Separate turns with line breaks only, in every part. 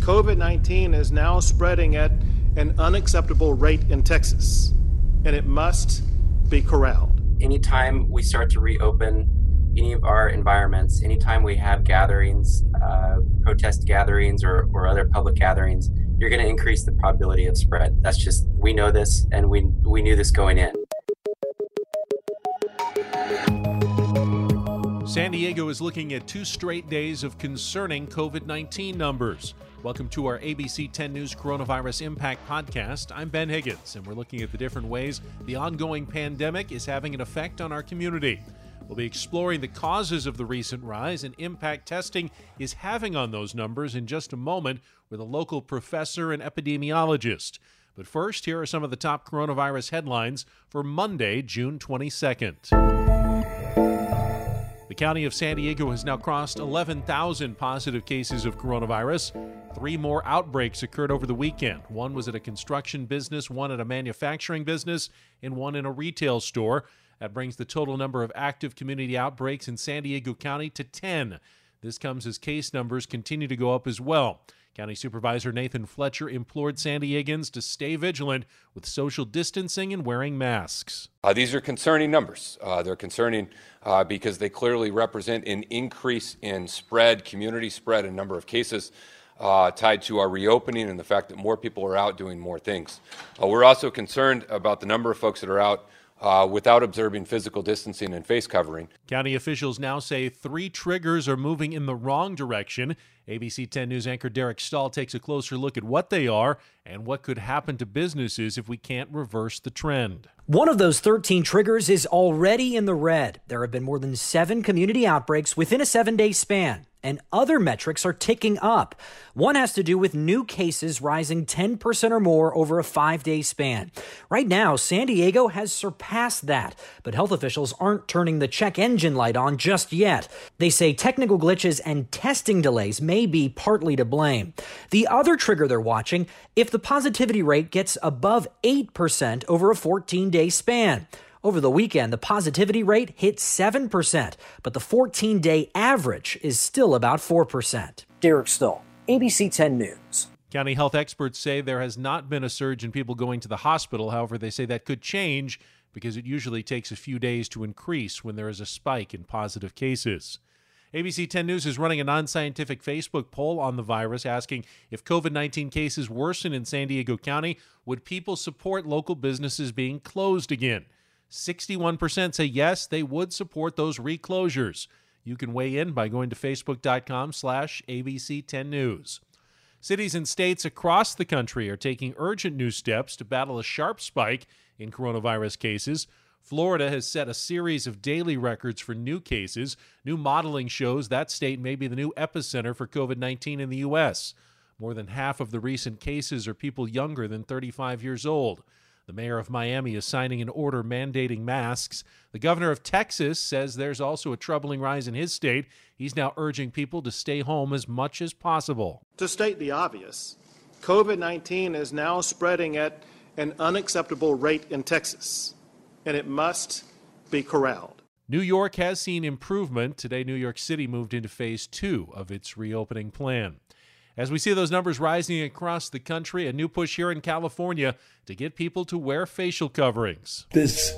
COVID 19 is now spreading at an unacceptable rate in Texas, and it must be corralled.
Anytime we start to reopen any of our environments, anytime we have gatherings, uh, protest gatherings, or, or other public gatherings, you're going to increase the probability of spread. That's just, we know this and we, we knew this going in.
San Diego is looking at two straight days of concerning COVID 19 numbers. Welcome to our ABC 10 News Coronavirus Impact Podcast. I'm Ben Higgins, and we're looking at the different ways the ongoing pandemic is having an effect on our community. We'll be exploring the causes of the recent rise and impact testing is having on those numbers in just a moment with a local professor and epidemiologist. But first, here are some of the top coronavirus headlines for Monday, June 22nd. The county of San Diego has now crossed 11,000 positive cases of coronavirus. Three more outbreaks occurred over the weekend. One was at a construction business, one at a manufacturing business, and one in a retail store. That brings the total number of active community outbreaks in San Diego County to 10. This comes as case numbers continue to go up as well. County Supervisor Nathan Fletcher implored San Diegans to stay vigilant with social distancing and wearing masks.
Uh, these are concerning numbers. Uh, they're concerning uh, because they clearly represent an increase in spread, community spread, and number of cases. Uh, tied to our reopening and the fact that more people are out doing more things. Uh, we're also concerned about the number of folks that are out uh, without observing physical distancing and face covering.
County officials now say three triggers are moving in the wrong direction. ABC 10 News anchor Derek Staahl takes a closer look at what they are and what could happen to businesses if we can't reverse the trend.
One of those 13 triggers is already in the red. There have been more than seven community outbreaks within a seven day span and other metrics are ticking up. One has to do with new cases rising 10% or more over a five day span. Right now, San Diego has surpassed that, but health officials aren't turning the check engine light on just yet. They say technical glitches and testing delays may be partly to blame. The other trigger they're watching if the positivity rate gets above 8% over a 14 day span. Over the weekend, the positivity rate hit 7%, but the 14 day average is still about 4%. Derek Staahl, ABC 10 News.
County health experts say there has not been a surge in people going to the hospital. However, they say that could change because it usually takes a few days to increase when there is a spike in positive cases. ABC 10 News is running a non scientific Facebook poll on the virus asking if COVID 19 cases worsen in San Diego County, would people support local businesses being closed again? 61% say yes, they would support those reclosures. You can weigh in by going to facebook.com slash abc10news. Cities and states across the country are taking urgent new steps to battle a sharp spike in coronavirus cases. Florida has set a series of daily records for new cases. New modeling shows that state may be the new epicenter for COVID 19 in the U.S. More than half of the recent cases are people younger than 35 years old. The mayor of Miami is signing an order mandating masks. The governor of Texas says there's also a troubling rise in his state. He's now urging people to stay home as much as possible.
To state the obvious, COVID 19 is now spreading at an unacceptable rate in Texas, and it must be corralled.
New York has seen improvement. Today, New York City moved into phase two of its reopening plan. As we see those numbers rising across the country, a new push here in California to get people to wear facial coverings.
This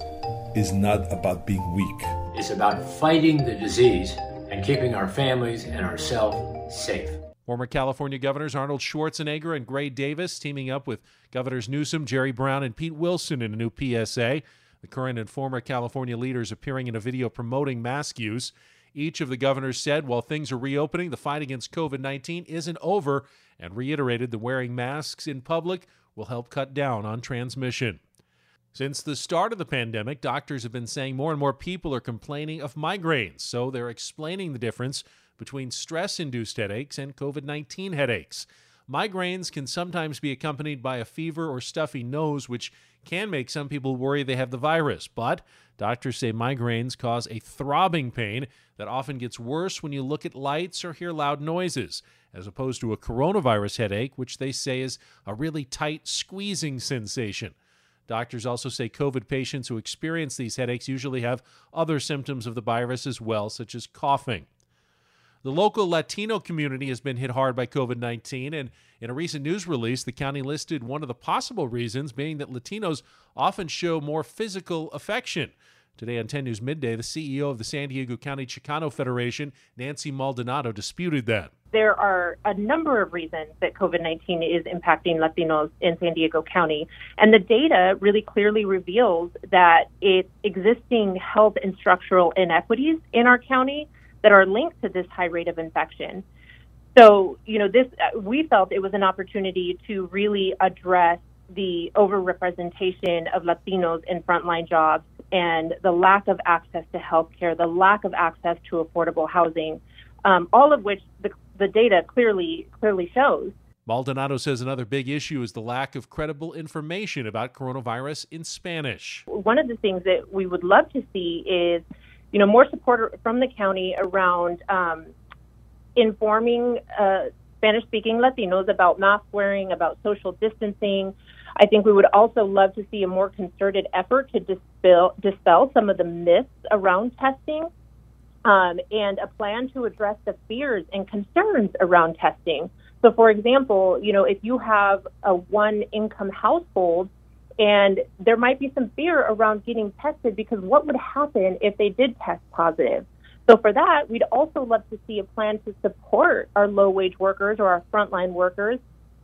is not about being weak.
It's about fighting the disease and keeping our families and ourselves safe.
Former California governors Arnold Schwarzenegger and Gray Davis teaming up with Governors Newsom, Jerry Brown, and Pete Wilson in a new PSA. The current and former California leaders appearing in a video promoting mask use. Each of the governors said while things are reopening, the fight against COVID 19 isn't over and reiterated that wearing masks in public will help cut down on transmission. Since the start of the pandemic, doctors have been saying more and more people are complaining of migraines, so they're explaining the difference between stress induced headaches and COVID 19 headaches. Migraines can sometimes be accompanied by a fever or stuffy nose, which can make some people worry they have the virus. But doctors say migraines cause a throbbing pain that often gets worse when you look at lights or hear loud noises, as opposed to a coronavirus headache, which they say is a really tight squeezing sensation. Doctors also say COVID patients who experience these headaches usually have other symptoms of the virus as well, such as coughing. The local Latino community has been hit hard by COVID 19, and in a recent news release, the county listed one of the possible reasons being that Latinos often show more physical affection. Today on 10 News Midday, the CEO of the San Diego County Chicano Federation, Nancy Maldonado, disputed that.
There are a number of reasons that COVID 19 is impacting Latinos in San Diego County. And the data really clearly reveals that it's existing health and structural inequities in our county that are linked to this high rate of infection. So, you know, this we felt it was an opportunity to really address the overrepresentation of Latinos in frontline jobs and the lack of access to health care, the lack of access to affordable housing, um, all of which the, the data clearly clearly shows.
Maldonado says another big issue is the lack of credible information about coronavirus in Spanish.
One of the things that we would love to see is, you know, more support from the county around um, informing uh, Spanish-speaking Latinos about mask wearing, about social distancing, I think we would also love to see a more concerted effort to dispel, dispel some of the myths around testing um, and a plan to address the fears and concerns around testing. So, for example, you know, if you have a one income household and there might be some fear around getting tested because what would happen if they did test positive? So, for that, we'd also love to see a plan to support our low wage workers or our frontline workers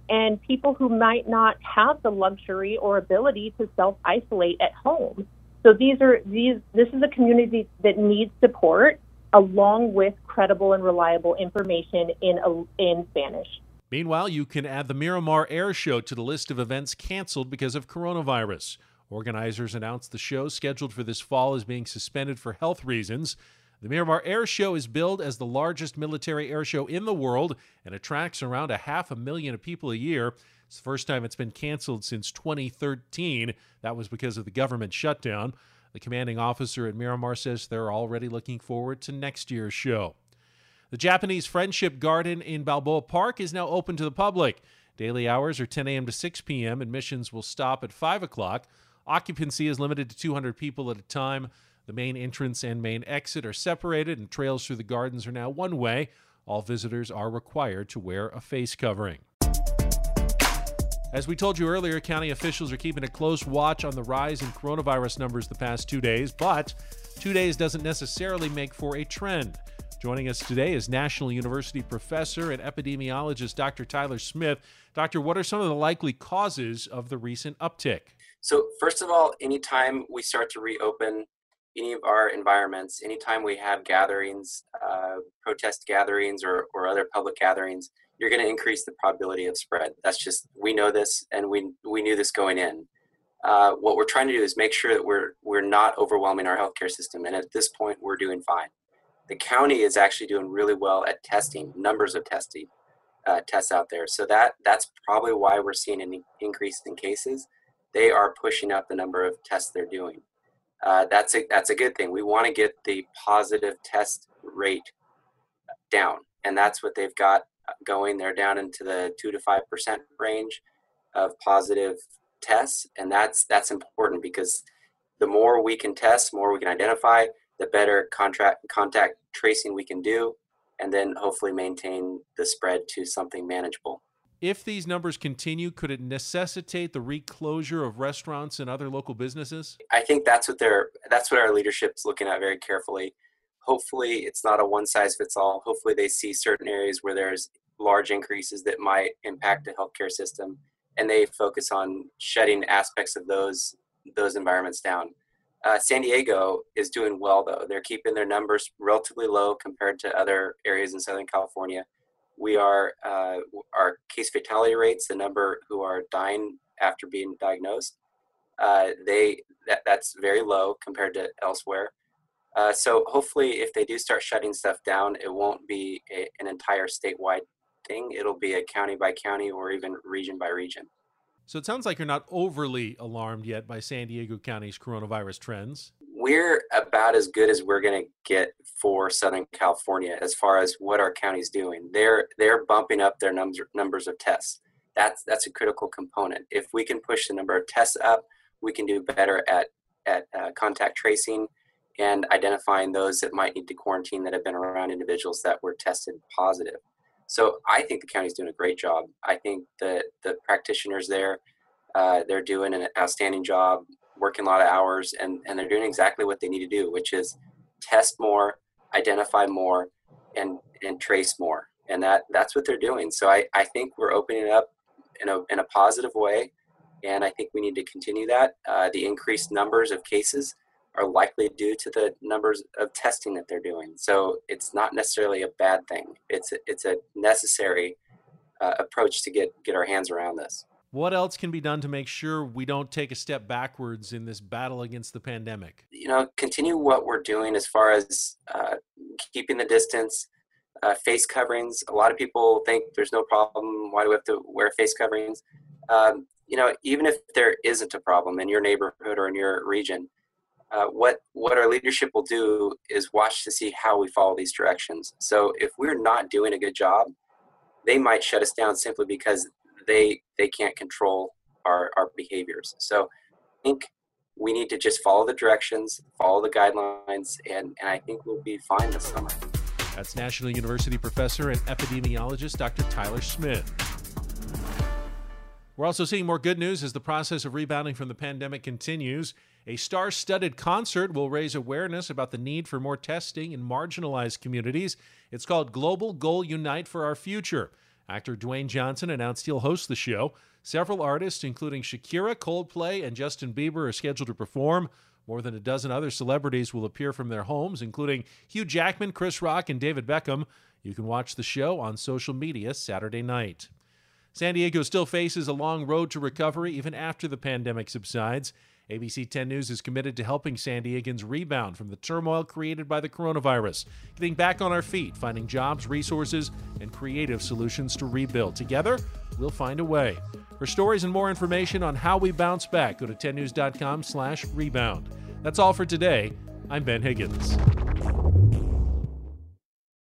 and people who might not have the luxury or ability to self isolate at home. So these are these this is a community that needs support along with credible and reliable information in in Spanish.
Meanwhile, you can add the Miramar Air Show to the list of events canceled because of coronavirus. Organizers announced the show scheduled for this fall is being suspended for health reasons. The Miramar Air Show is billed as the largest military air show in the world and attracts around a half a million of people a year. It's the first time it's been canceled since 2013. That was because of the government shutdown. The commanding officer at Miramar says they're already looking forward to next year's show. The Japanese Friendship Garden in Balboa Park is now open to the public. Daily hours are 10 a.m. to 6 p.m. Admissions will stop at 5 o'clock. Occupancy is limited to 200 people at a time. The main entrance and main exit are separated, and trails through the gardens are now one way. All visitors are required to wear a face covering. As we told you earlier, county officials are keeping a close watch on the rise in coronavirus numbers the past two days, but two days doesn't necessarily make for a trend. Joining us today is National University professor and epidemiologist Dr. Tyler Smith. Doctor, what are some of the likely causes of the recent uptick?
So, first of all, anytime we start to reopen any of our environments, anytime we have gatherings, uh, protest gatherings, or, or other public gatherings, you're going to increase the probability of spread. That's just we know this, and we we knew this going in. Uh, what we're trying to do is make sure that we're we're not overwhelming our healthcare system, and at this point, we're doing fine. The county is actually doing really well at testing numbers of testing uh, tests out there. So that that's probably why we're seeing an increase in cases. They are pushing up the number of tests they're doing uh, that's a that's a good thing. We want to get the positive test rate down, and that's what they've got going. They're down into the two to five percent range of positive tests, and that's that's important because the more we can test, more we can identify, the better contract contact tracing we can do, and then hopefully maintain the spread to something manageable.
If these numbers continue, could it necessitate the reclosure of restaurants and other local businesses?
I think that's what they're that's what our leadership's looking at very carefully. Hopefully, it's not a one size fits all. Hopefully, they see certain areas where there's large increases that might impact the healthcare system, and they focus on shutting aspects of those those environments down. Uh, San Diego is doing well though; they're keeping their numbers relatively low compared to other areas in Southern California we are uh, our case fatality rates, the number who are dying after being diagnosed, uh, they that, that's very low compared to elsewhere. Uh, so hopefully, if they do start shutting stuff down, it won't be a, an entire statewide thing. It'll be a county by county or even region by region.
So it sounds like you're not overly alarmed yet by San Diego County's coronavirus trends
we're about as good as we're going to get for Southern California as far as what our county's doing. They're they're bumping up their numbers numbers of tests. That's that's a critical component. If we can push the number of tests up, we can do better at at uh, contact tracing and identifying those that might need to quarantine that have been around individuals that were tested positive. So I think the county's doing a great job. I think that the practitioners there, uh, they're doing an outstanding job, working a lot of hours, and, and they're doing exactly what they need to do, which is test more, identify more, and and trace more. And that that's what they're doing. So I, I think we're opening up in a in a positive way, and I think we need to continue that. Uh, the increased numbers of cases are likely due to the numbers of testing that they're doing. So it's not necessarily a bad thing. It's a, it's a necessary uh, approach to get get our hands around this.
What else can be done to make sure we don't take a step backwards in this battle against the pandemic?
You know, continue what we're doing as far as uh, keeping the distance, uh, face coverings. A lot of people think there's no problem. Why do we have to wear face coverings? Um, you know, even if there isn't a problem in your neighborhood or in your region, uh, what what our leadership will do is watch to see how we follow these directions. So if we're not doing a good job, they might shut us down simply because they they can't control our our behaviors. So I think we need to just follow the directions, follow the guidelines, and and I think we'll be fine this summer.
That's National University professor and epidemiologist Dr. Tyler Smith. We're also seeing more good news as the process of rebounding from the pandemic continues. A star studded concert will raise awareness about the need for more testing in marginalized communities. It's called Global Goal Unite for Our Future. Actor Dwayne Johnson announced he'll host the show. Several artists, including Shakira, Coldplay, and Justin Bieber, are scheduled to perform. More than a dozen other celebrities will appear from their homes, including Hugh Jackman, Chris Rock, and David Beckham. You can watch the show on social media Saturday night. San Diego still faces a long road to recovery even after the pandemic subsides. ABC 10 News is committed to helping San Diegans rebound from the turmoil created by the coronavirus, getting back on our feet, finding jobs, resources, and creative solutions to rebuild. Together, we'll find a way. For stories and more information on how we bounce back, go to 10news.com/rebound. That's all for today. I'm Ben Higgins.